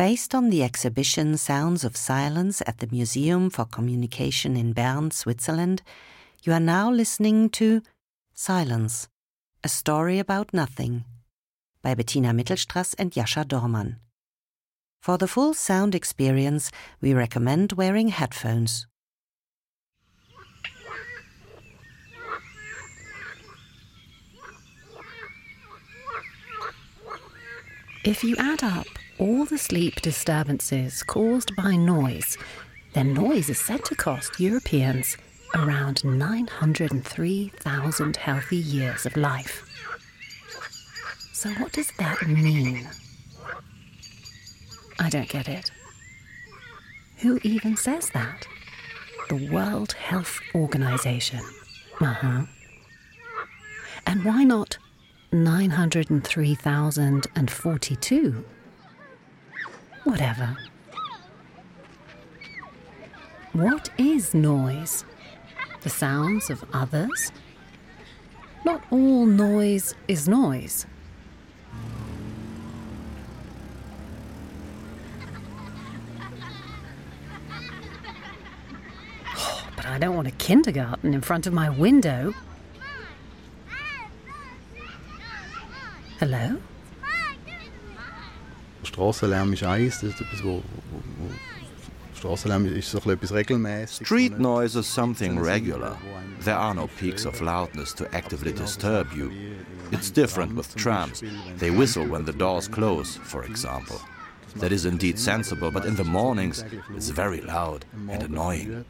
Based on the exhibition Sounds of Silence at the Museum for Communication in Bern, Switzerland, you are now listening to Silence, a story about nothing by Bettina Mittelstrass and Jascha Dormann. For the full sound experience, we recommend wearing headphones. If you add up all the sleep disturbances caused by noise, then noise is said to cost Europeans around 903,000 healthy years of life. So, what does that mean? I don't get it. Who even says that? The World Health Organization. Uh huh. And why not 903,042? Whatever. What is noise? The sounds of others? Not all noise is noise. Oh, but I don't want a kindergarten in front of my window. Hello? Strassenlärm ist eins, das ist etwas, wo, wo, wo Strassenlärm ist so etwas regelmäßig. Street noise is something regular. There are no peaks of loudness to actively disturb you. It's different with trams. They whistle when the doors close, for example. That is indeed sensible, but in the mornings it's very loud and annoying.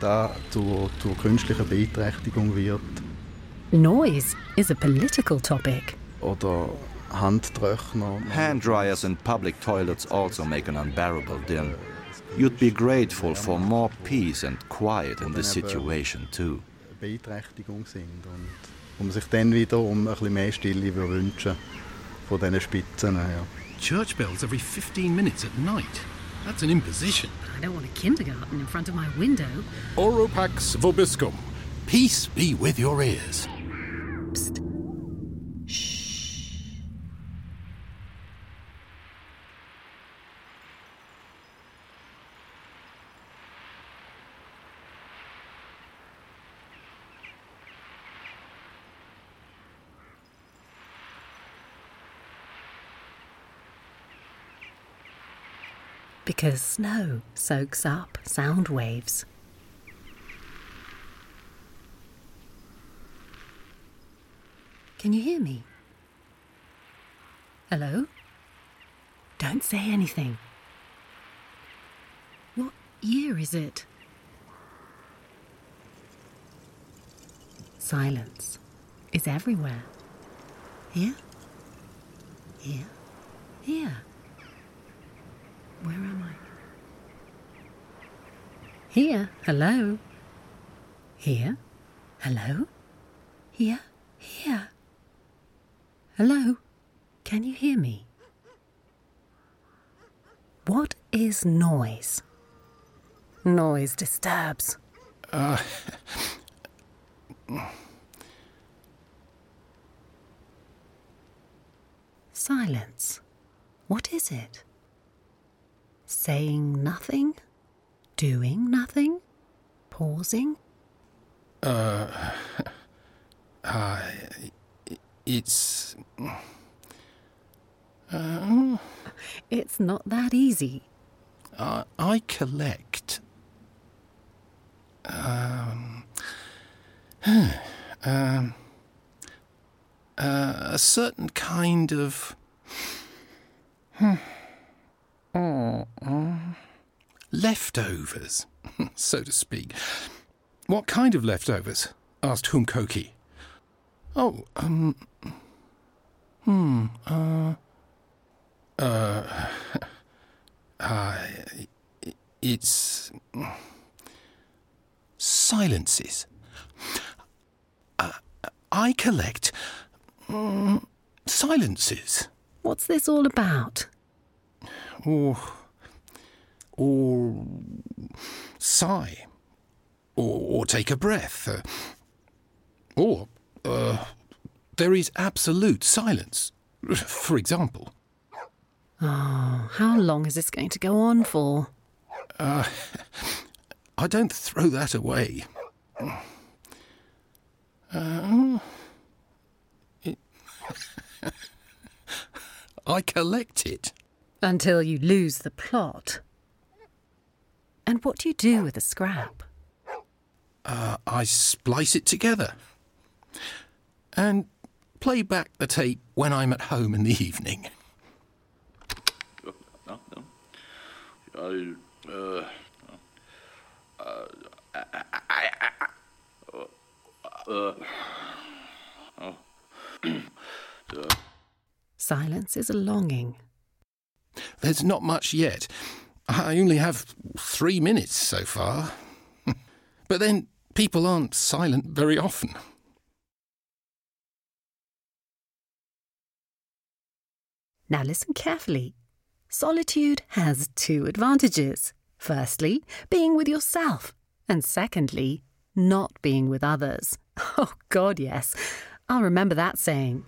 Da zur, zur künstlichen Beeinträchtigung wird. Noise is a political topic. Oder. Hand dryers in public toilets also make an unbearable din. You'd be grateful for more peace and quiet in this situation too. Beeinträchtigung sind und um sich dann wieder um ein bisschen mehr Stille wünschen von diesen Spitzen. Ja. Church bells every 15 minutes at night. That's an imposition. I don't want a kindergarten in front of my window. Ohropax vobiscum. Peace be with your ears. Psst. Because snow soaks up sound waves. Can you hear me? Hello? Don't say anything. What year is it? Silence is everywhere. Here? Here? Here? Where am I? Here, hello. Here, hello. Here, here. Hello, can you hear me? What is noise? Noise disturbs. Uh, Silence. What is it? Saying nothing? Doing nothing? Pausing? uh, uh, it's. Uh, It's not that easy. I, I collect. Um, um, uh, a certain kind of. Leftovers, so to speak. What kind of leftovers? asked Hunkoki. Oh, um. Hmm, uh. Uh. uh it's. Silences. Uh, I collect. mm, silences. What's this all about? Or. Or. sigh. Or, or take a breath. Uh, or. Uh, there is absolute silence. For example. Oh, how long is this going to go on for? Uh, I don't throw that away. Uh, it I collect it. Until you lose the plot. And what do you do with a scrap? Uh, I splice it together and play back the tape when I'm at home in the evening. Silence is a longing. There's not much yet. I only have three minutes so far. but then people aren't silent very often. Now listen carefully. Solitude has two advantages. Firstly, being with yourself, and secondly, not being with others. Oh, God, yes. I'll remember that saying.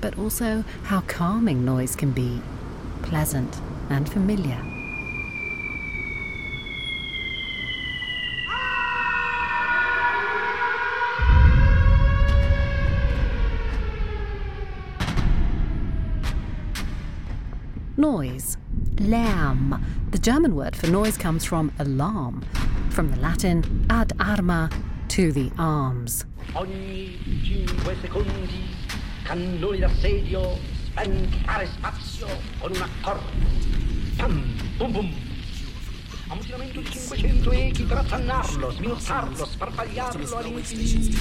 But also how calming noise can be pleasant and familiar. Noise. Lärm. The German word for noise comes from alarm, from the Latin ad arma, to the arms. Cannoni d'assedio, spentare spazio con un accordo. Pam, bum bum. Ammutinamento di 500 echi per attannarlo, sminuzzarlo, sparpagliarlo all'infinito.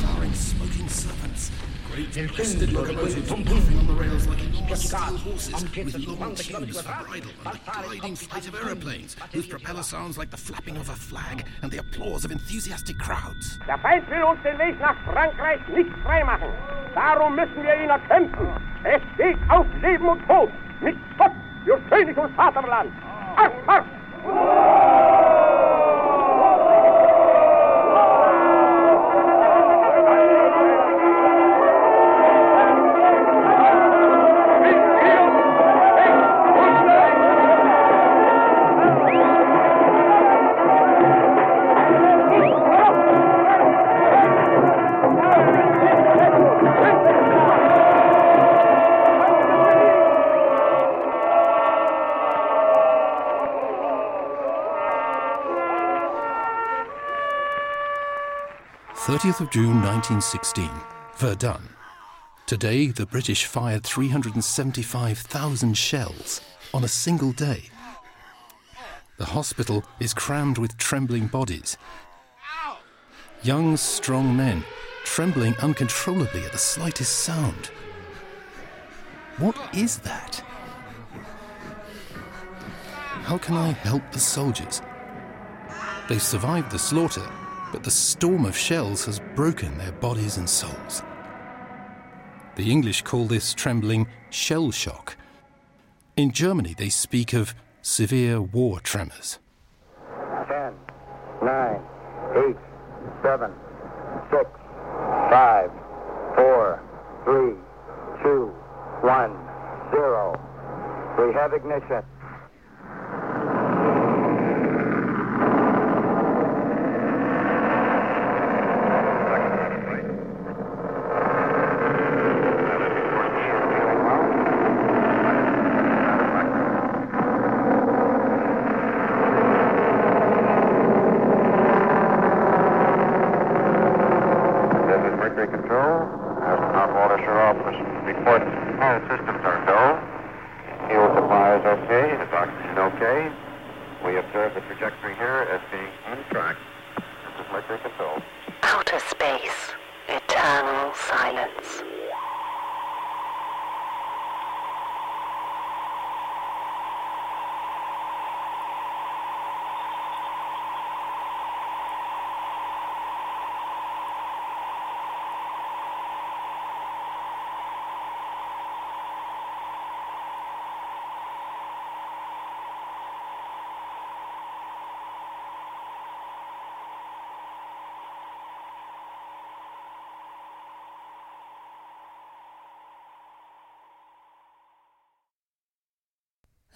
Nel centro di quel pum pum, spiaccicato, a un'altezza 50 km quadrati, balzare gliding flight of aeroplanes, whose propeller sounds like the flapping of a flag and the applause of enthusiastic crowds. Der Feind will uns den Weg nach Frankreich nicht freimachen. Darum müssen wir ihn erkämpfen. Es steht auf Leben und Tod. Mit Gott für König und Vaterland. Marsch, marsch! 30th of June 1916, Verdun. Today, the British fired 375,000 shells on a single day. The hospital is crammed with trembling bodies. Young, strong men trembling uncontrollably at the slightest sound. What is that? How can I help the soldiers? They've survived the slaughter but the storm of shells has broken their bodies and souls. The English call this trembling shell shock. In Germany, they speak of severe war tremors. 10, 9, 8, 7, 6, 5, 4, 3, 2, 1, 0. We have ignition. All systems are go. Fuel supply is okay. Is oxygen okay? We observe the trajectory here as being on track. This is Mercury Control. Outer space, eternal silence.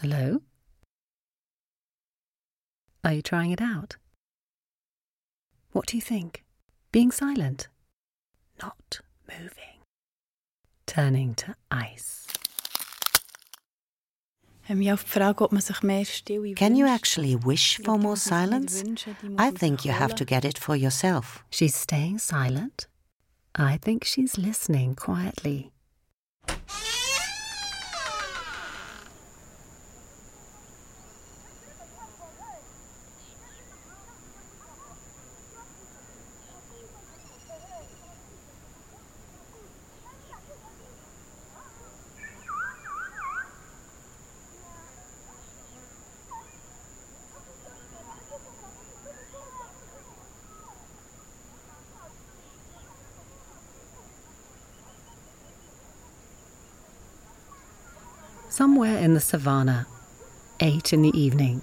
Hello? Are you trying it out? What do you think? Being silent? Not moving. Turning to ice. Can you actually wish for more silence? I think you have to get it for yourself. She's staying silent. I think she's listening quietly. Somewhere in the savannah, eight in the evening.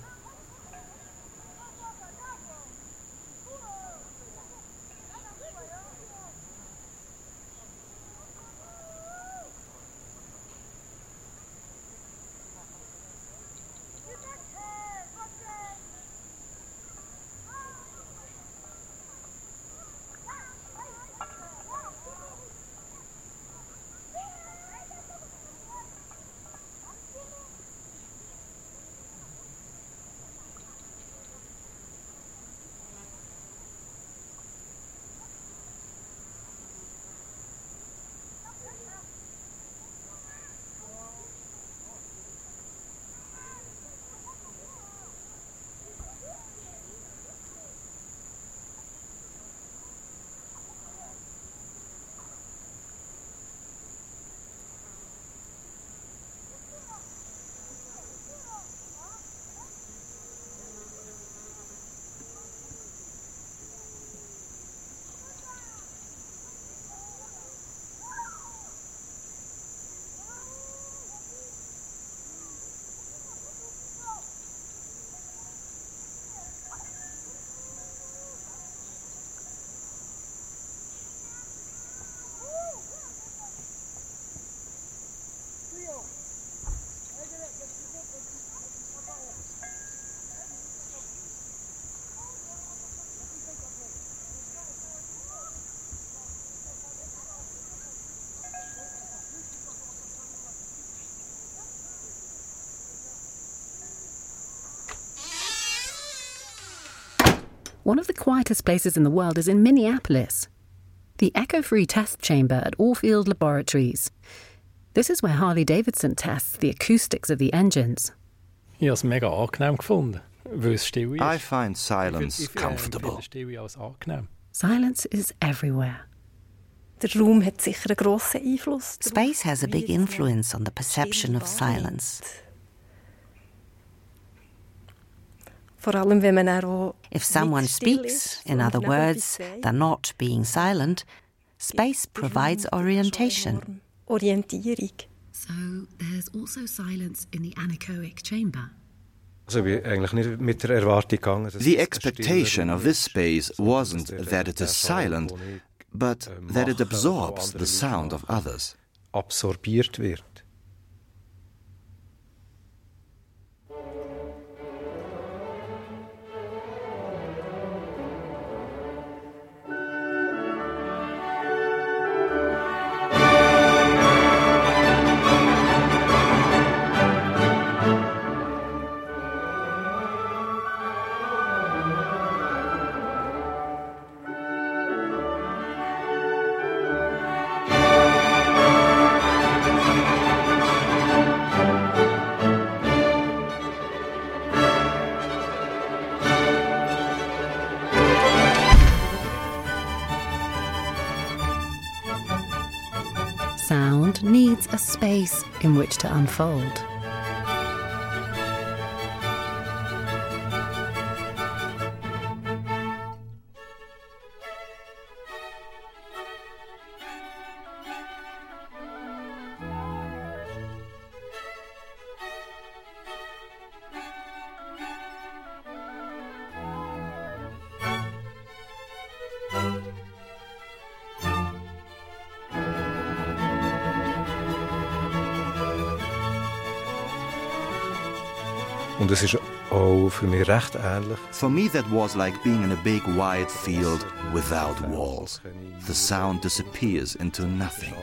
One of the quietest places in the world is in Minneapolis, the echo free test chamber at Orfield Laboratories. This is where Harley Davidson tests the acoustics of the engines. I find silence comfortable. Silence is everywhere. Space has a big influence on the perception of silence. If someone speaks, in other words, they're not being silent, space provides orientation. So there's also silence in the anechoic chamber. The expectation of this space wasn't that it is silent, but that it absorbs the sound of others. needs a space in which to unfold. Und es ist auch für mich recht ähnlich. For me, that was like being in a big wide field without walls. The sound disappears into nothing.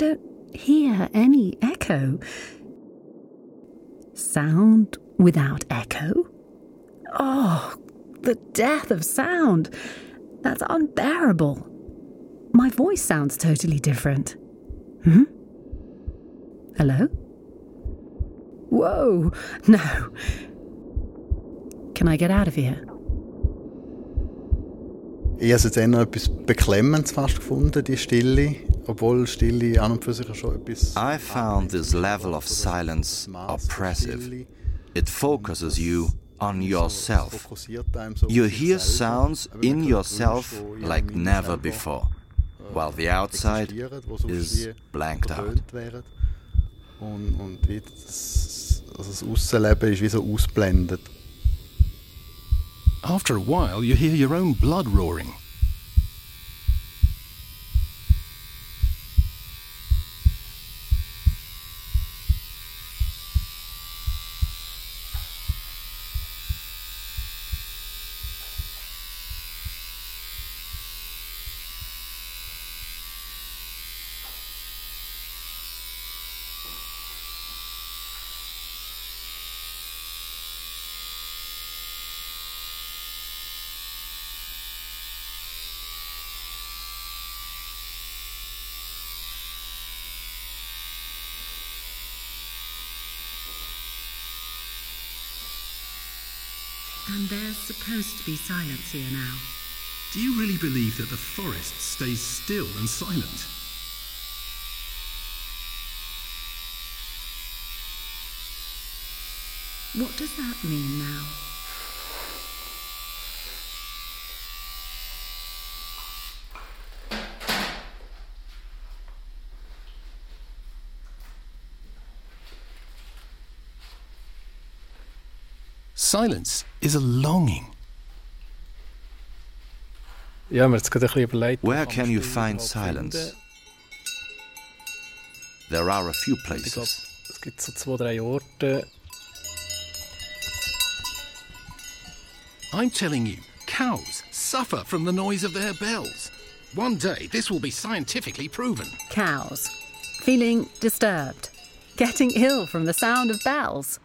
Don't hear any echo. Sound without echo? Oh, the death of sound. That's unbearable. My voice sounds totally different. Hmm? Hello? Whoa, no. Can I get out of here? Ich habe jetzt eher etwas Beklemmendes fast gefunden, die Stille. Obwohl Stille an und für sich schon etwas... I found this level of silence oppressive. It focuses you on yourself. You hear sounds in yourself like never before, while the outside is blanked out. Und, und wie das, also das Aussenleben ist wie so ausblendet. After a while, you hear your own blood roaring. And there's supposed to be silence here now. Do you really believe that the forest stays still and silent? What does that mean now? Silence is a longing. Ja, mir jetzt gerade ein bisschen überlegt. Where can you find silence? There are a few places. es gibt so zwei, drei Orte. I'm telling you, cows suffer from the noise of their bells. One day, this will be scientifically proven. Cows. Feeling disturbed. Getting ill from the sound of bells.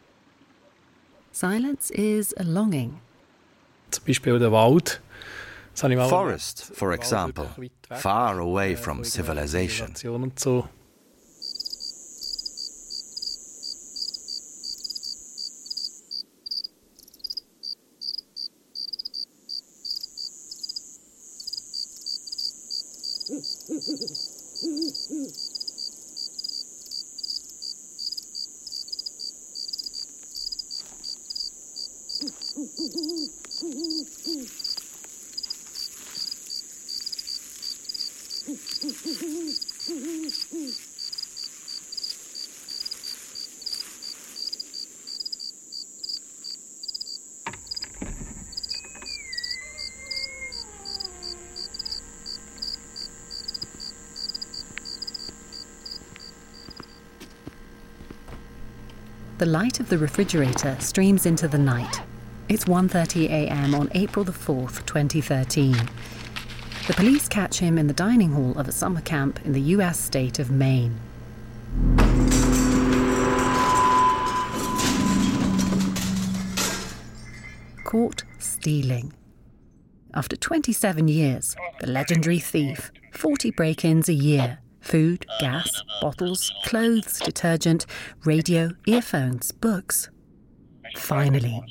Silence is a longing. zum Beispiel der Wald. Das habe ich mal Forest, for example, wirklich weit weg, far away from civilization. The light of the refrigerator streams into the night. It's 1:30 a.m. on April the 4th, 2013. The police catch him in the dining hall of a summer camp in the US state of Maine. Caught stealing. After 27 years, the legendary thief, 40 break ins a year, food, gas, bottles, clothes, detergent, radio, earphones, books. Finally.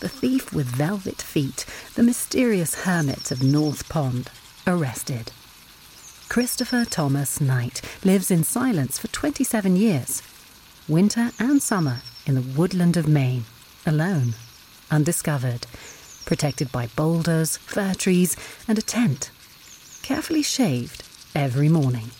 The thief with velvet feet, the mysterious hermit of North Pond, arrested. Christopher Thomas Knight lives in silence for 27 years, winter and summer, in the woodland of Maine, alone, undiscovered, protected by boulders, fir trees, and a tent, carefully shaved every morning.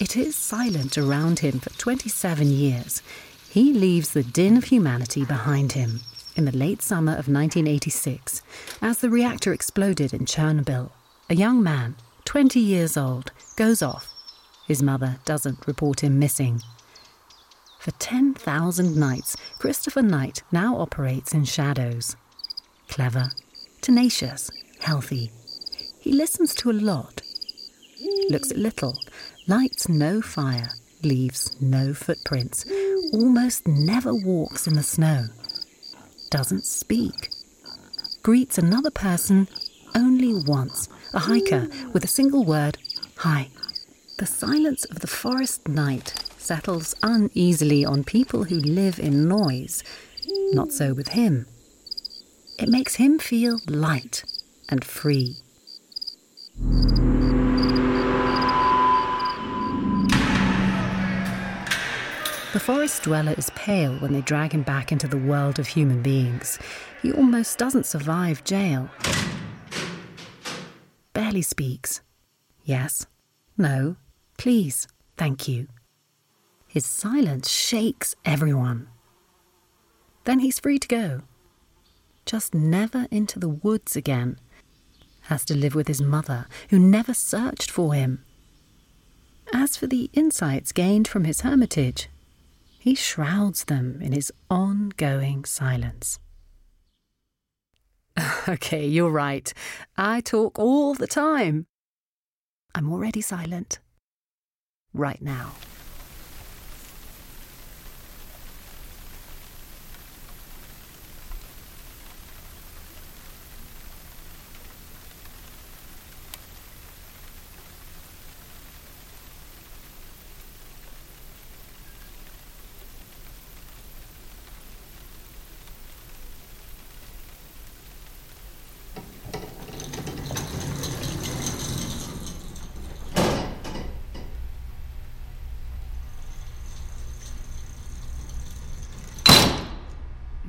It is silent around him for 27 years. He leaves the din of humanity behind him in the late summer of 1986 as the reactor exploded in Chernobyl. A young man, 20 years old, goes off. His mother doesn't report him missing. For 10,000 nights, Christopher Knight now operates in shadows. Clever, tenacious, healthy. He listens to a lot, looks at little, lights no fire, leaves no footprints, almost never walks in the snow, doesn't speak, greets another person only once, a hiker with a single word, hi. The silence of the forest night settles uneasily on people who live in noise. Not so with him. It makes him feel light and free. The forest dweller is pale when they drag him back into the world of human beings. He almost doesn't survive jail. Barely speaks. Yes. No. Please. Thank you. His silence shakes everyone. Then he's free to go. Just never into the woods again. Has to live with his mother, who never searched for him. As for the insights gained from his hermitage, he shrouds them in his ongoing silence. okay, you're right. I talk all the time. I'm already silent. Right now.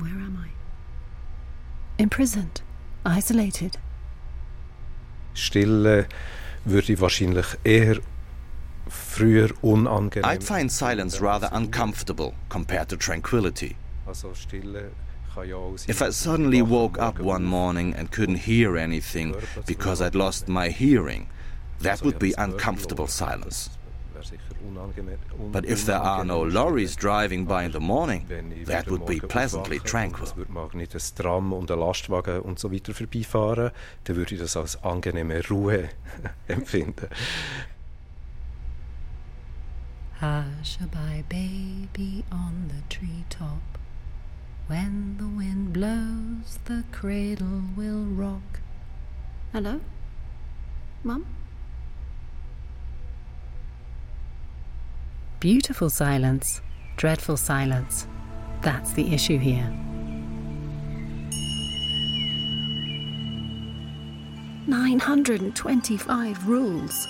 Where am I? Imprisoned, isolated. Stille eh, würde ich wahrscheinlich eher früher unangenehm. I'd find silence rather uncomfortable compared to tranquility. Also Stille eh, kann ja auch sein, If I suddenly woke up one morning and couldn't hear anything because I'd lost my hearing, that would be uncomfortable silence. Das wäre sicher unangenehm- un- But if there are no lorries driving by in the morning, that would be morgen pleasantly tranquil. Es würde morgen nicht ein Tram und ein Lastwagen und so weiter vorbeifahren, dann würde ich das als angenehme Ruhe empfinden. Hush-a-bye, baby, on the treetop. When the wind blows, the cradle will rock. Hello? Mum? Beautiful silence, dreadful silence. That's the issue here. Nine hundred and twenty-five rules.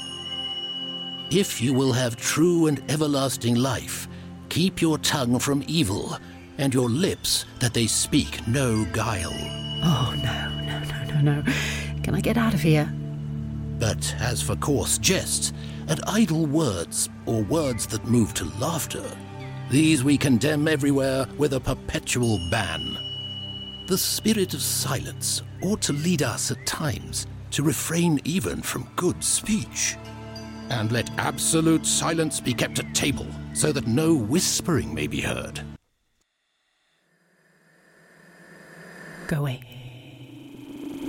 If you will have true and everlasting life, keep your tongue from evil, and your lips that they speak no guile. Oh, no, no, no, no, no. Can I get out of here? But as for coarse jests and idle words, or words that move to laughter, these we condemn everywhere with a perpetual ban. The spirit of silence ought to lead us at times to refrain even from good speech. And let absolute silence be kept at table, so that no whispering may be heard. Go away.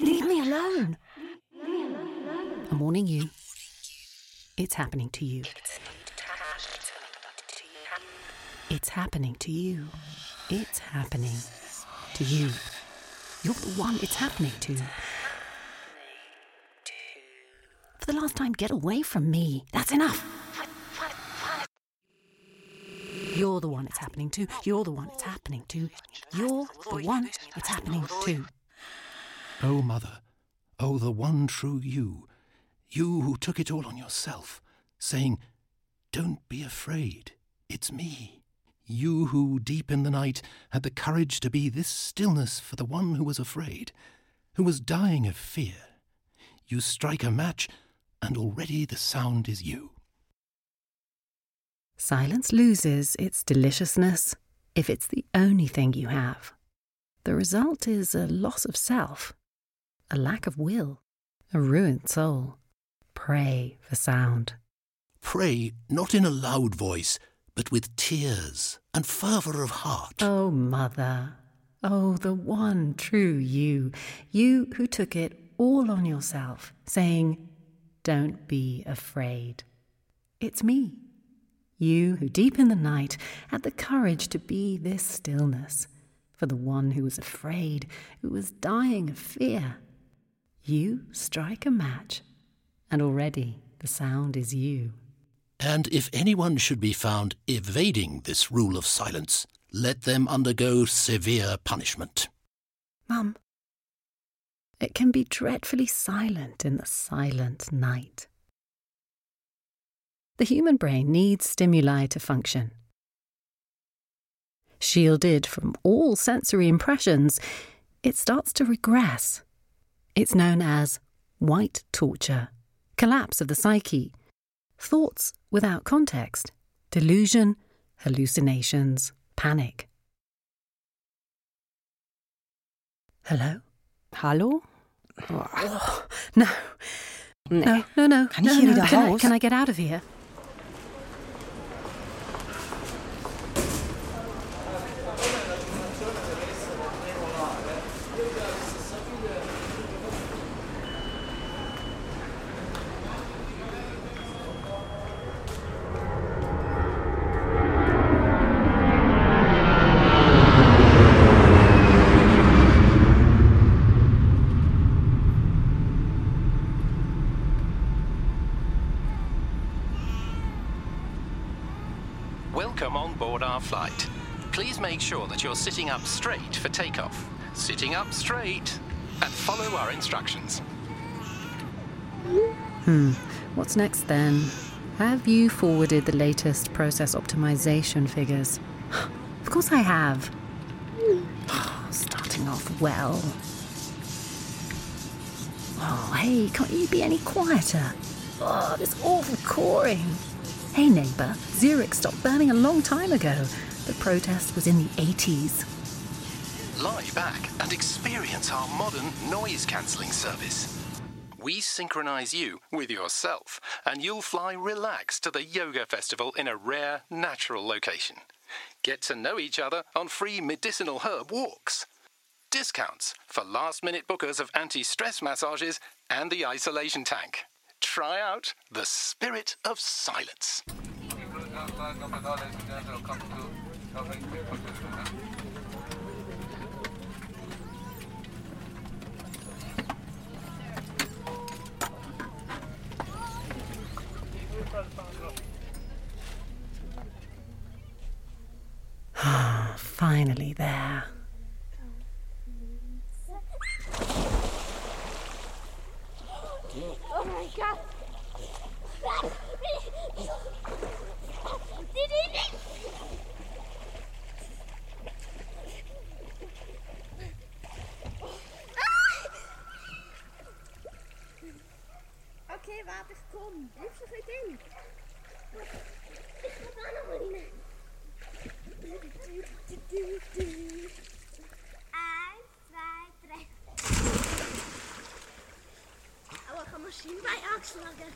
Leave me alone. I'm warning you. It's happening to you. It's happening to you. It's happening to you. You're the one it's happening to. For the last time, get away from me. That's enough. You're the one it's happening to. You're the one it's happening to. You're the one it's happening to. Oh, Mother, oh, the one true you, you who took it all on yourself, saying, Don't be afraid, it's me. You who, deep in the night, had the courage to be this stillness for the one who was afraid, who was dying of fear. You strike a match, and already the sound is you. Silence loses its deliciousness if it's the only thing you have. The result is a loss of self, a lack of will, a ruined soul. Pray for sound. Pray not in a loud voice, but with tears and fervour of heart. Oh, Mother. Oh, the one true you. You who took it all on yourself, saying, Don't be afraid. It's me. You who deep in the night had the courage to be this stillness for the one who was afraid, who was dying of fear. You strike a match, and already the sound is you. And if anyone should be found evading this rule of silence, let them undergo severe punishment. Mum, it can be dreadfully silent in the silent night. The human brain needs stimuli to function. Shielded from all sensory impressions, it starts to regress. It's known as white torture, collapse of the psyche, thoughts without context, delusion, hallucinations, panic. Hello? Hallo? Oh, no. Nee. No, no, no. Ich no, no. can I, can I get out of here? Welcome on board our flight. Please make sure that you're sitting up straight for takeoff. Sitting up straight and follow our instructions. Hmm. What's next then? Have you forwarded the latest process optimization figures? Of course I have. Starting off well. Oh, hey, can't you be any quieter? Oh, this awful coring. Hey, neighbour, Zurich stopped burning a long time ago. The protest was in the 80s. Lie back and experience our modern noise cancelling service. We synchronize you with yourself, and you'll fly relaxed to the yoga festival in a rare, natural location. Get to know each other on free medicinal herb walks. Discounts for last minute bookers of anti stress massages and the isolation tank. Try out the spirit of silence. Finally there. Oh my god. water gekomen. Blijf ze niet in. Ik ga daar nog in. Eins, zwei, drei. Aua, ich habe Maschinen bei angeschlagen.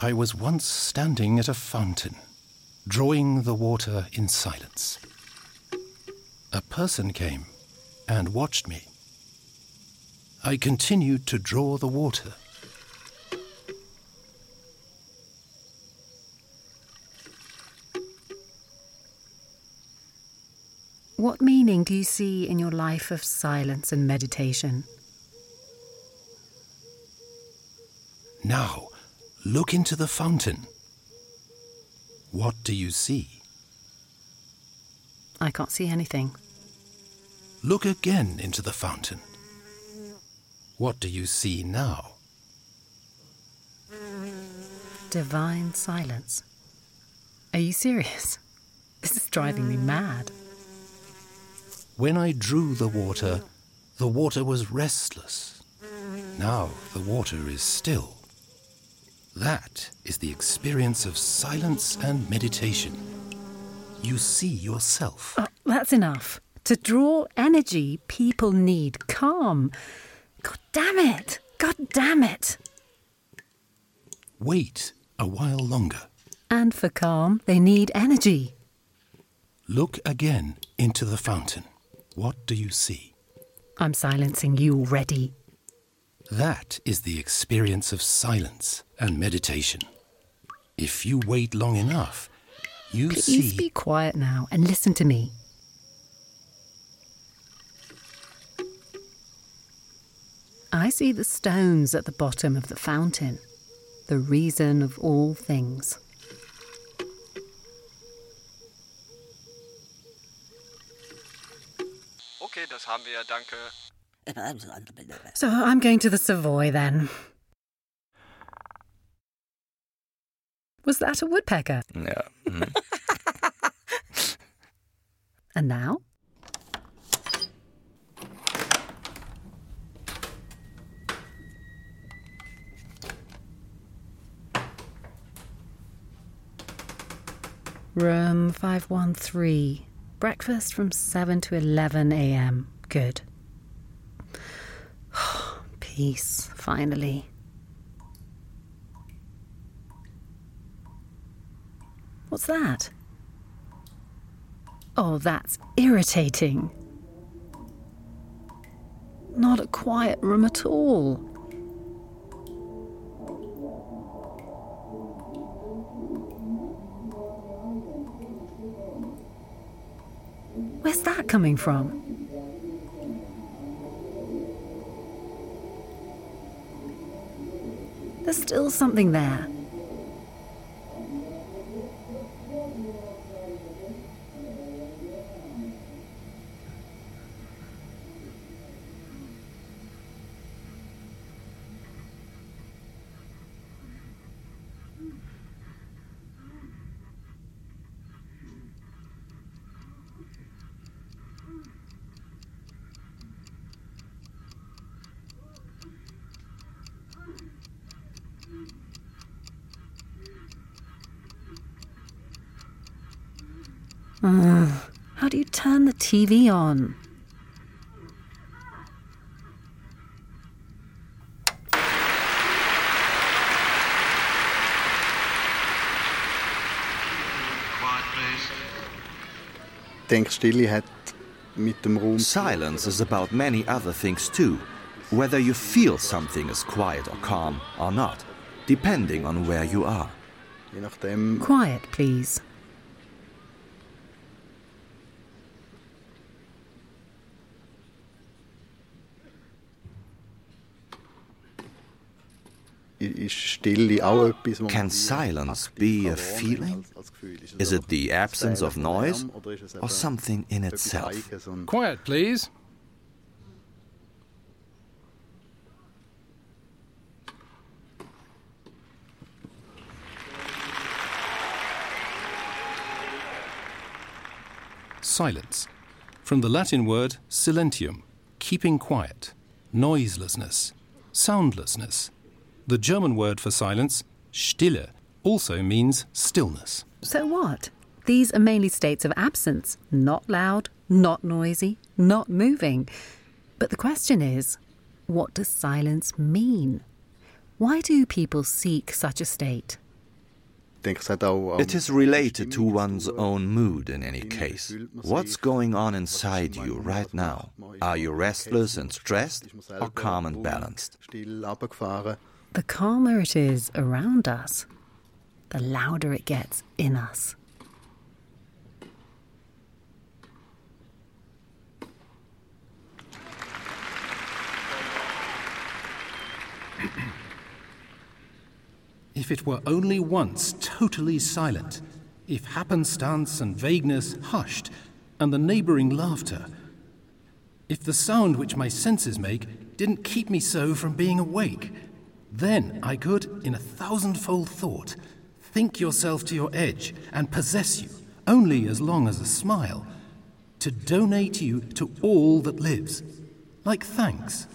I was once standing at a fountain, drawing the water in silence. A person came and watched me. I continued to draw the water. What meaning do you see in your life of silence and meditation? Now, look into the fountain. What do you see? I can't see anything. Look again into the fountain. What do you see now? Divine silence. Are you serious? This is driving me mad. When I drew the water, the water was restless. Now the water is still. That is the experience of silence and meditation. You see yourself. Oh, that's enough. To draw energy, people need calm. God damn it! God damn it! Wait a while longer. And for calm, they need energy. Look again into the fountain. What do you see? I'm silencing you already. That is the experience of silence and meditation. If you wait long enough, you Please see. be quiet now and listen to me. I see the stones at the bottom of the fountain, the reason of all things. Okay, das haben wir ja, danke. So I'm going to the Savoy then. Was that a woodpecker? Ja. Mhm. And now? Room 513. Breakfast from 7 to 11 a.m. Good. Peace, finally. What's that? Oh, that's irritating. Not a quiet room at all. Where's that coming from? Still something there. Hmm. Ugh, how do you turn the TV on? Ich denke, Stille hat mit dem Raum... Silence is about many other things too, whether you feel something is quiet or calm or not, depending on where you are. Quiet, please. Ist Stille auch etwas, wo Can silence be a feeling? Is it the absence of noise or something in itself? Quiet, please. Silence. From the Latin word silentium, keeping quiet, noiselessness, soundlessness. The German word for silence, Stille, also means stillness. So what? These are mainly states of absence, not loud, not noisy, not moving. But the question is what does silence mean? Why do people seek such a state? It is related to one's own mood in any case. What's going on inside you right now? Are you restless and stressed or calm and balanced? The calmer it is around us, the louder it gets in us. If it were only once totally silent, if happenstance and vagueness hushed, and the neighbouring laughter, if the sound which my senses make didn't keep me so from being awake, then I could, in a thousandfold thought, think yourself to your edge and possess you, only as long as a smile, to donate you to all that lives, like thanks.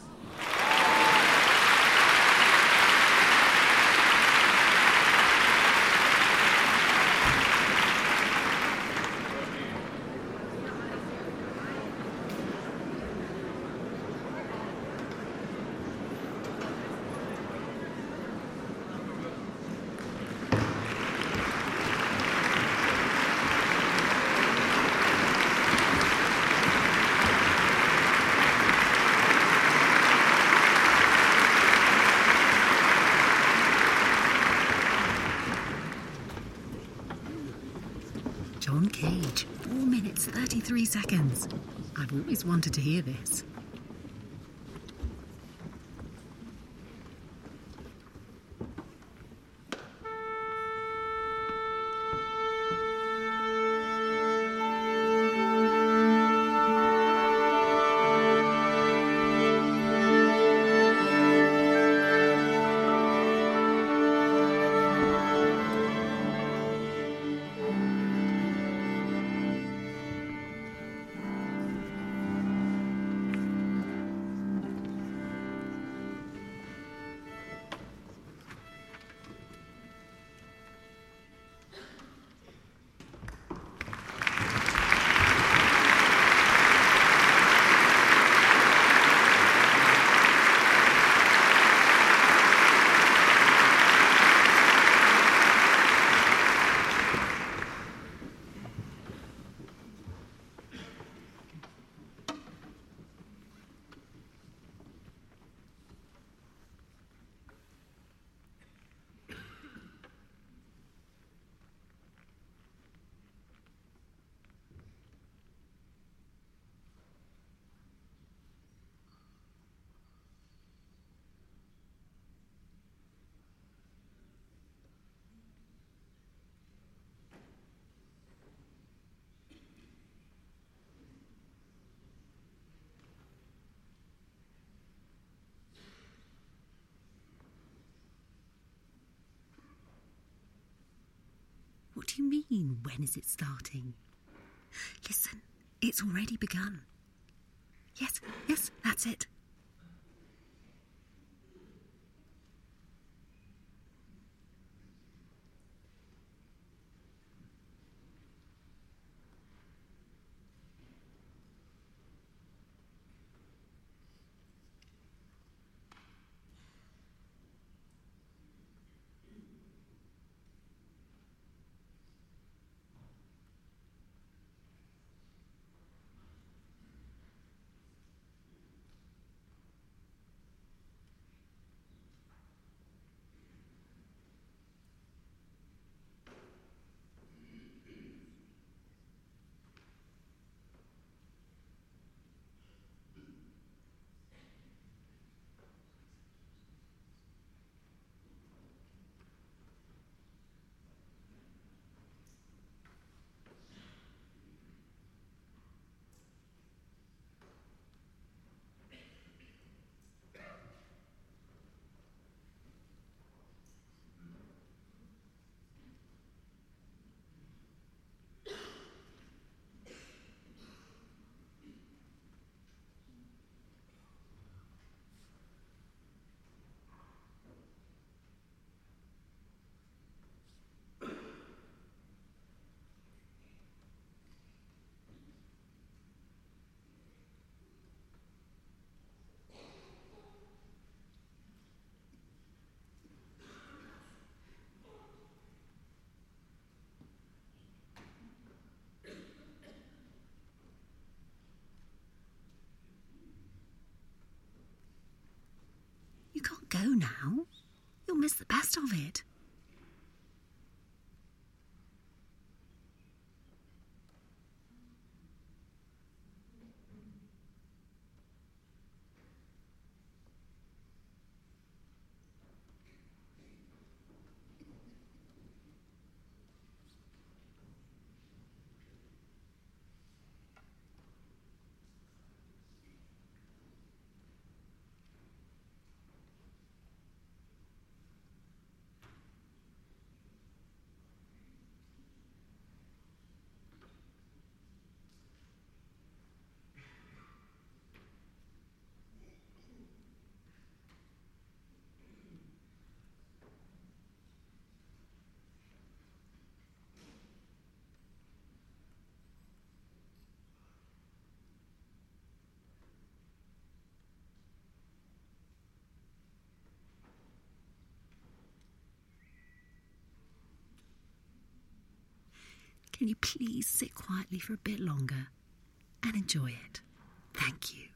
23 seconds. I've always wanted to hear this. Mean, when is it starting? Listen, it's already begun. Yes, yes, that's it. now. You'll miss the best of it. Can you please sit quietly for a bit longer and enjoy it? Thank you.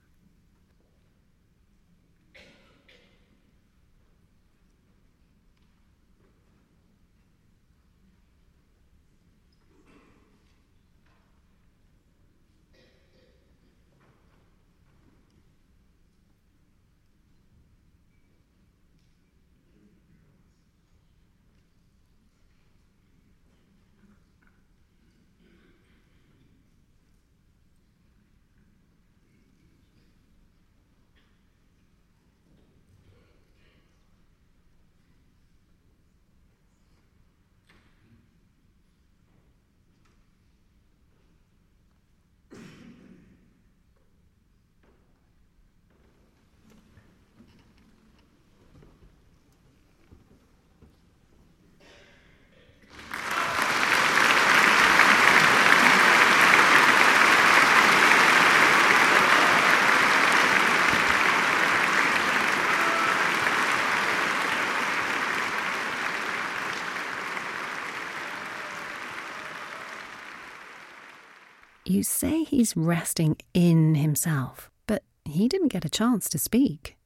You say he's resting in himself, but he didn't get a chance to speak.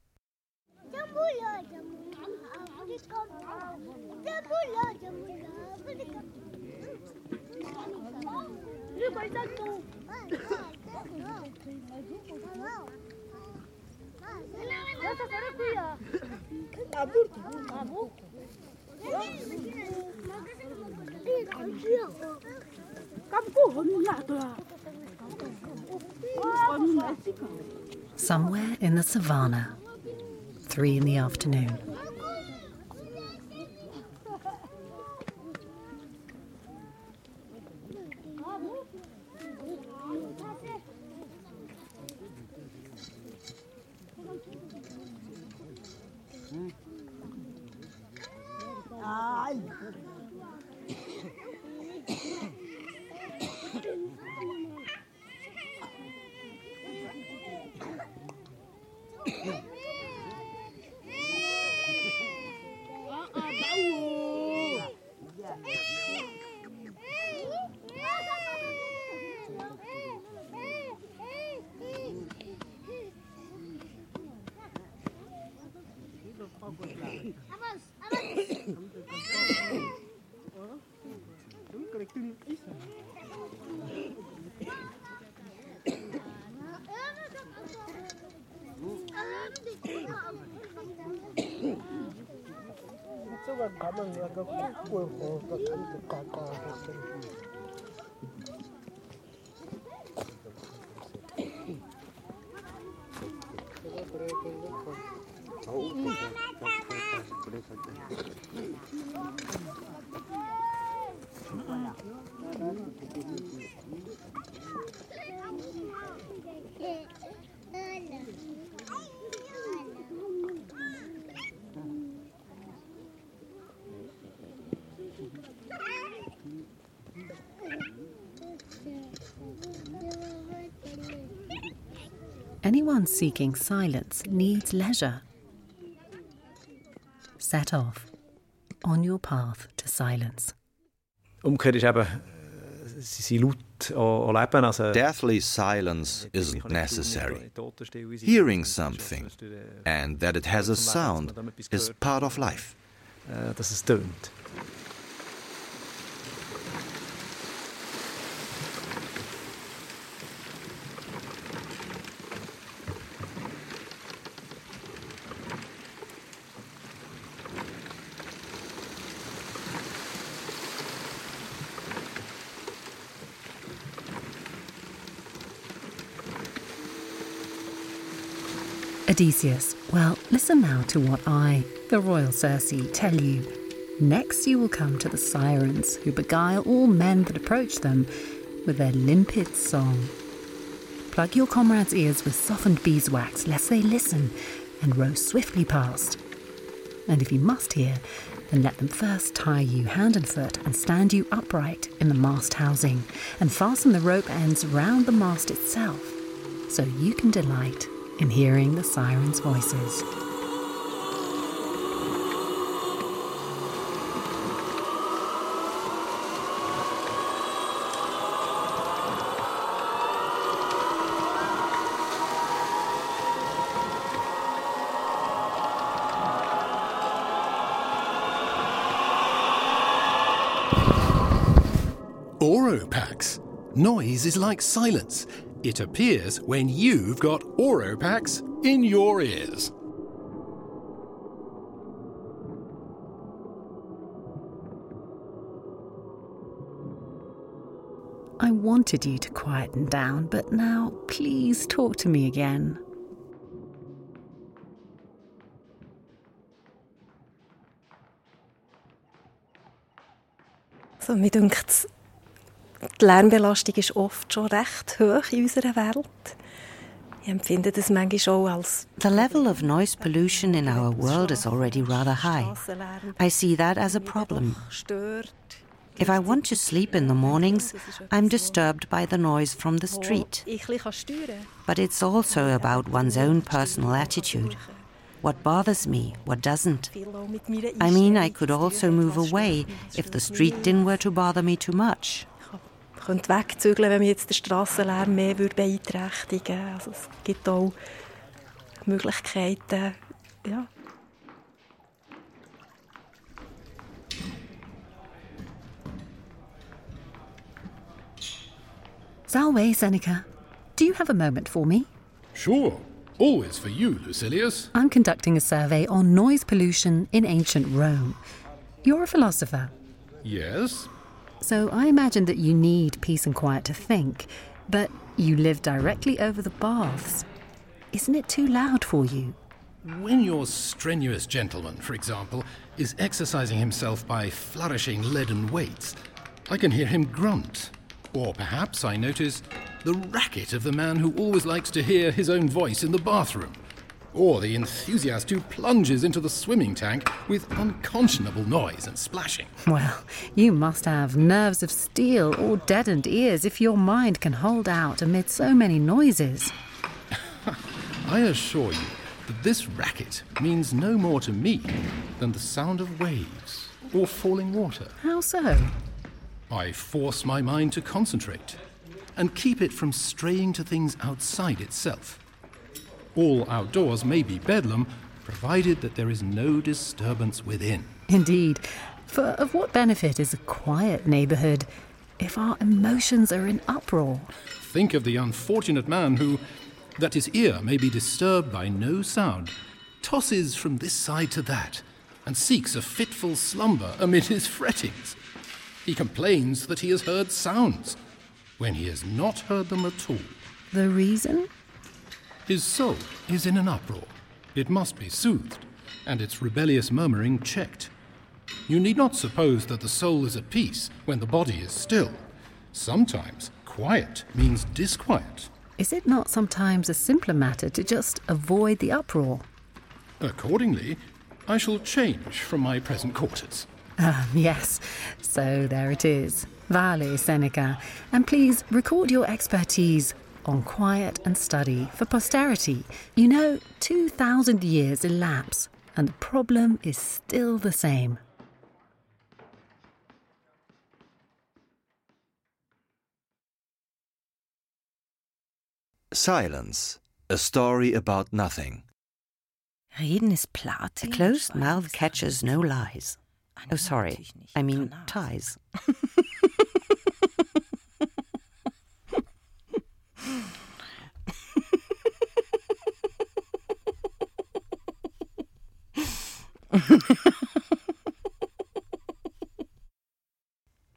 Somewhere in the savannah, three in the afternoon. 我늘보험도간단히깔끔하 게. Anyone seeking silence needs leisure. Set off on your path to silence. Umgekehrt ist eben, sie laut Tod. Also, Deathly silence isn't necessary. Hearing something and that it has a sound is part of life. Dass es tönt. Odysseus, well, listen now to what I, the royal Circe, tell you. Next, you will come to the sirens who beguile all men that approach them with their limpid song. Plug your comrades' ears with softened beeswax, lest they listen and row swiftly past. And if you must hear, then let them first tie you hand and foot and stand you upright in the mast housing, and fasten the rope ends round the mast itself, so you can delight in hearing the sirens' voices. Ohropax. Noise is like silence. It appears when you've got Ohropax in your ears. I wanted you to quieten down, but now please talk to me again. Also, mir denkt, die Lärmbelastung ist oft schon recht hoch in unserer Welt. Ich empfinde das manchmal als The level of noise pollution in our world is already rather high. I see that as a problem. If I want to sleep in the mornings, I'm disturbed by the noise from the street. But it's also about one's own personal attitude. What bothers me, what doesn't. I mean, I could also move away if the street didn't were to bother me too much. Ich könnte wegzügeln, wenn mich jetzt der Strassenlärm mehr würde beeinträchtigen würde. Also es gibt auch Möglichkeiten. Ja. Salve, Seneca. Do you have a moment for me? Sure. Always for you, Lucilius. I'm conducting a survey on noise pollution in ancient Rome. You're a philosopher, Yes? so I imagine that you need peace and quiet to think, but you live directly over the baths. Isn't it too loud for you? When your strenuous gentleman, for example, is exercising himself by flourishing leaden weights, I can hear him grunt. Or perhaps I notice the racket of the man who always likes to hear his own voice in the bathroom. Or the enthusiast who plunges into the swimming tank with unconscionable noise and splashing. Well, you must have nerves of steel or deadened ears if your mind can hold out amid so many noises. I assure you that this racket means no more to me than the sound of waves or falling water. How so? I force my mind to concentrate and keep it from straying to things outside itself. All outdoors may be bedlam, provided that there is no disturbance within. Indeed. For of what benefit is a quiet neighbourhood if our emotions are in uproar? Think of the unfortunate man who, that his ear may be disturbed by no sound, tosses from this side to that, and seeks a fitful slumber amid his frettings. He complains that he has heard sounds, when he has not heard them at all. The reason? His soul is in an uproar. It must be soothed, and its rebellious murmuring checked. You need not suppose that the soul is at peace when the body is still. Sometimes quiet means disquiet. Is it not sometimes a simpler matter to just avoid the uproar? Accordingly, I shall change from my present quarters. Ah, yes. So there it is. Vale, Seneca. And please record your expertise on quiet and study for posterity. You know, 2,000 years elapse, and the problem is still the same. Silence, a story about nothing. Reden ist Platin. A closed mouth catches no lies. Oh, sorry. I mean ties.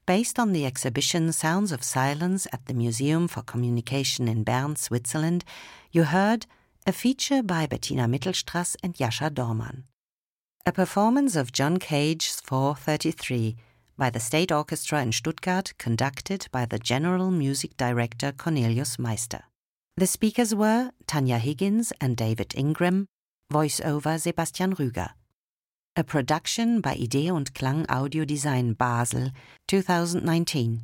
Based on the exhibition Sounds of Silence at the Museum for Communication in Bern, Switzerland, you heard a feature by Bettina Mittelstrass and Jascha Dormann. A performance of John Cage's 433 by the State Orchestra in Stuttgart, conducted by the General Music Director Cornelius Meister. The speakers were Tanya Higgins and David Ingram, voiceover Sebastian Rüger. A production by Idee und Klang Audio Design Basel 2019.